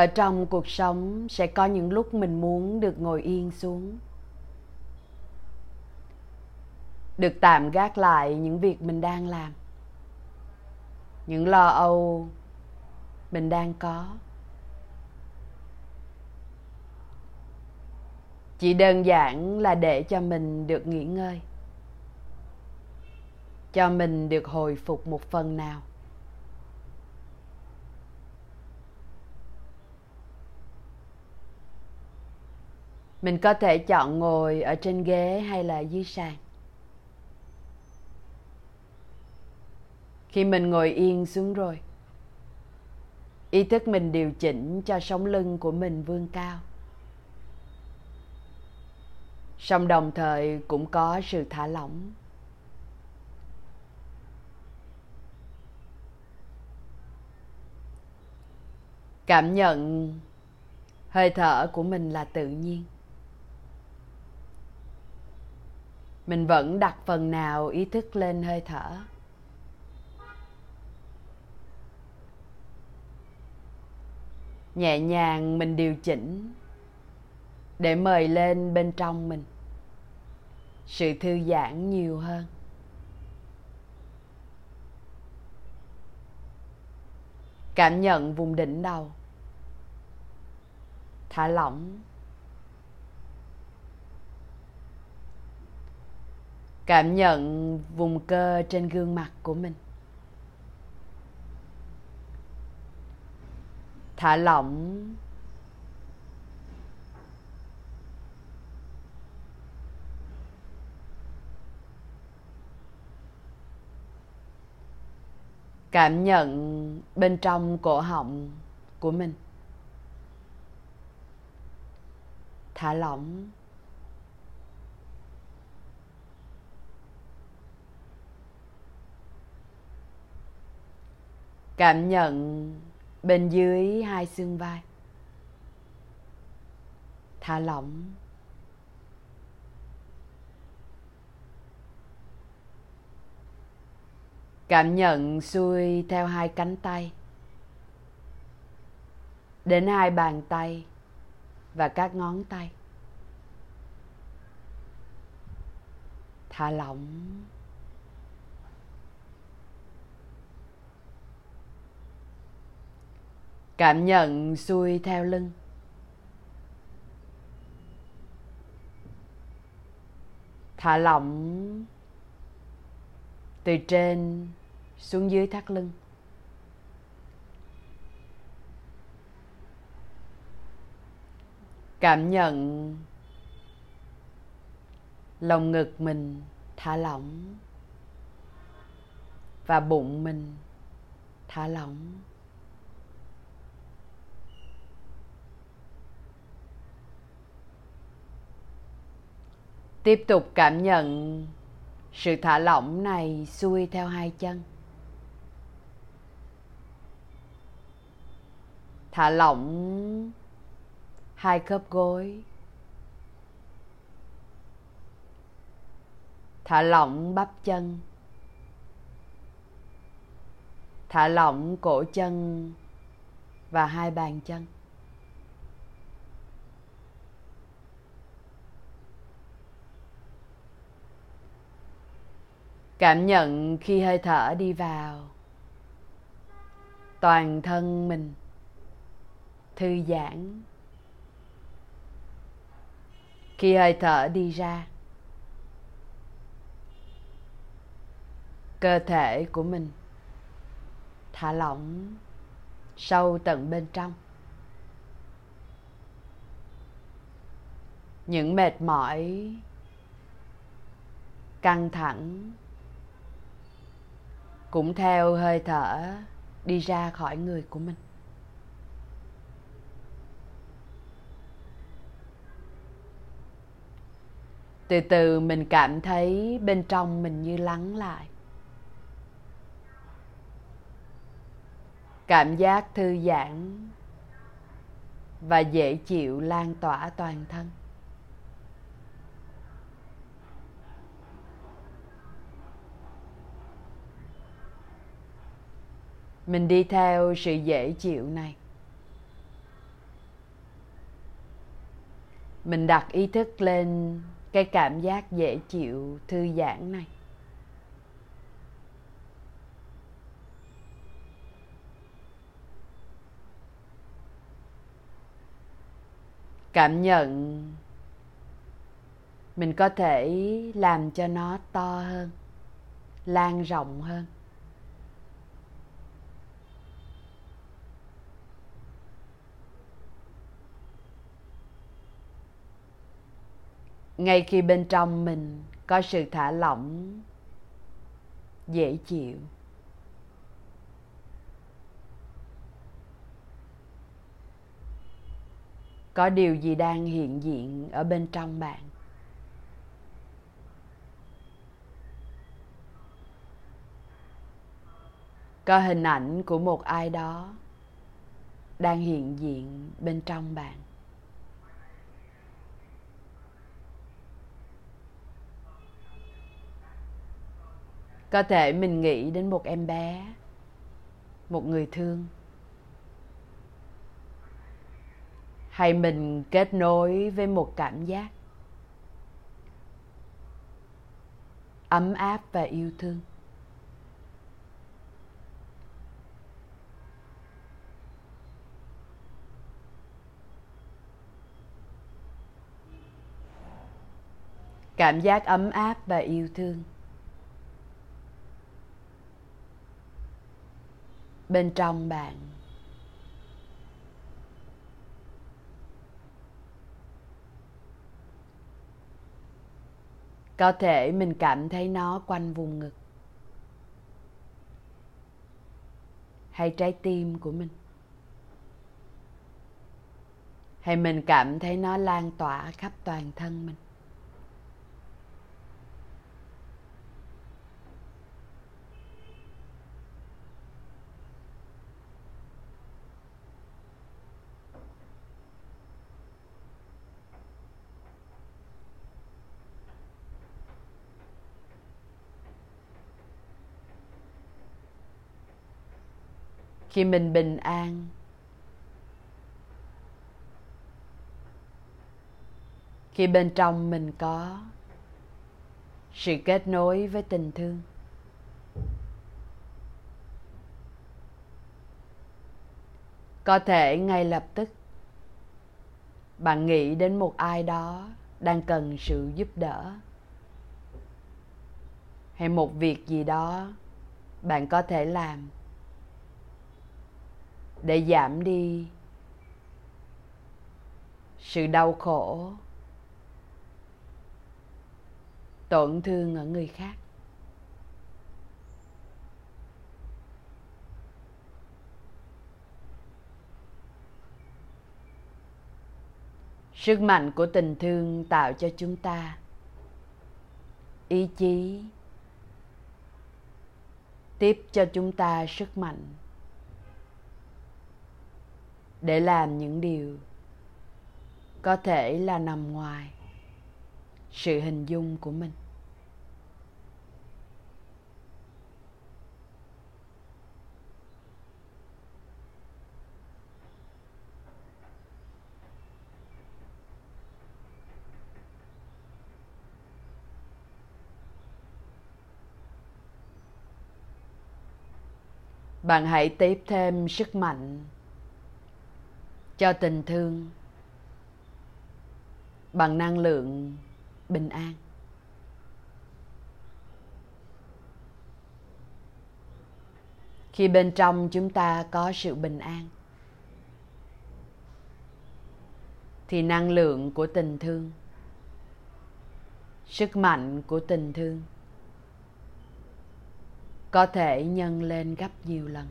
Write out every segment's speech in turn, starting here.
ở trong cuộc sống sẽ có những lúc mình muốn được ngồi yên xuống. Được tạm gác lại những việc mình đang làm. Những lo âu mình đang có. Chỉ đơn giản là để cho mình được nghỉ ngơi. Cho mình được hồi phục một phần nào. Mình có thể chọn ngồi ở trên ghế hay là dưới sàn. Khi mình ngồi yên xuống rồi, ý thức mình điều chỉnh cho sống lưng của mình vươn cao. Song đồng thời cũng có sự thả lỏng. Cảm nhận hơi thở của mình là tự nhiên. Mình vẫn đặt phần nào ý thức lên hơi thở? Nhẹ nhàng mình điều chỉnh để mời lên bên trong mình. Sự thư giãn nhiều hơn. Cảm nhận vùng đỉnh đầu. Thả lỏng. Cảm nhận vùng cơ trên gương mặt của mình. Thả lỏng. Cảm nhận bên trong cổ họng của mình. Thả lỏng. Cảm nhận bên dưới hai xương vai. Thả lỏng. Cảm nhận xuôi theo hai cánh tay. Đến hai bàn tay và các ngón tay. Thả lỏng. Cảm nhận xuôi theo lưng. Thả lỏng từ trên xuống dưới thắt lưng. Cảm nhận lồng ngực mình thả lỏng và bụng mình thả lỏng. Tiếp tục cảm nhận sự thả lỏng này xuôi theo hai chân. Thả lỏng hai khớp gối. Thả lỏng bắp chân. Thả lỏng cổ chân và hai bàn chân. Cảm nhận khi hơi thở đi vào. Toàn thân mình. Thư giãn. Khi hơi thở đi ra. Cơ thể của mình thả lỏng sâu tận bên trong. Những mệt mỏi căng thẳng cũng theo hơi thở đi ra khỏi người của mình. Từ từ mình cảm thấy bên trong mình như lắng lại. Cảm giác thư giãn và dễ chịu lan tỏa toàn thân. Mình đi theo sự dễ chịu này. Mình đặt ý thức lên cái cảm giác dễ chịu thư giãn này. Cảm nhận mình có thể làm cho nó to hơn, lan rộng hơn. Ngay khi bên trong mình có sự thả lỏng, dễ chịu. Có điều gì đang hiện diện ở bên trong bạn? Có hình ảnh của một ai đó đang hiện diện bên trong bạn. Có thể mình nghĩ đến một em bé, một người thương. Hay mình kết nối với một cảm giác ấm áp và yêu thương. Cảm giác ấm áp và yêu thương. Bên trong bạn. Có thể mình cảm thấy nó quanh vùng ngực. Hay trái tim của mình. Hay mình cảm thấy nó lan tỏa khắp toàn thân mình. Khi mình bình an. Khi bên trong mình có sự kết nối với tình thương. Có thể ngay lập tức, bạn nghĩ đến một ai đó đang cần sự giúp đỡ. Hay một việc gì đó bạn có thể làm để giảm đi sự đau khổ, tổn thương ở người khác. Sức mạnh của tình thương tạo cho chúng ta ý chí tiếp cho chúng ta sức mạnh để làm những điều có thể là nằm ngoài sự hình dung của mình. Bạn hãy tiếp thêm sức mạnh cho tình thương bằng năng lượng bình an. Khi bên trong chúng ta có sự bình an, thì năng lượng của tình thương, sức mạnh của tình thương có thể nhân lên gấp nhiều lần.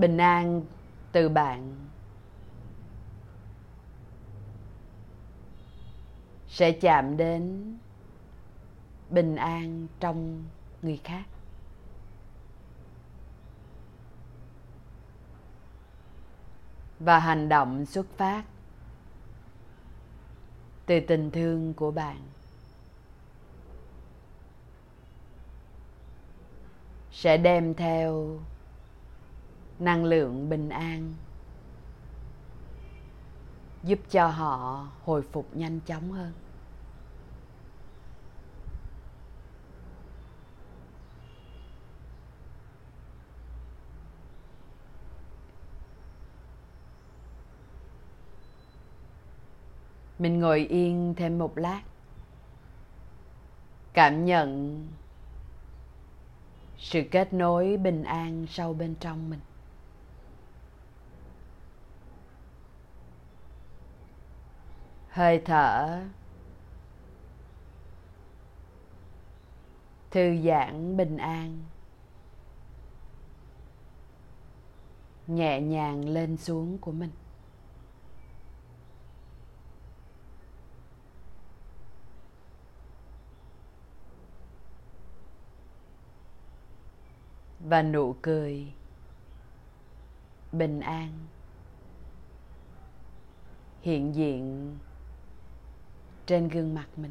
Bình an từ bạn. Sẽ chạm đến bình an trong người khác. Và hành động xuất phát từ tình thương của bạn. Sẽ đem theo năng lượng bình an, giúp cho họ hồi phục nhanh chóng hơn. Mình ngồi yên thêm một lát, cảm nhận sự kết nối bình an sâu bên trong mình. Hơi thở. Thư giãn bình an. Nhẹ nhàng lên xuống của mình. Và nụ cười bình an. Hiện diện trên gương mặt mình.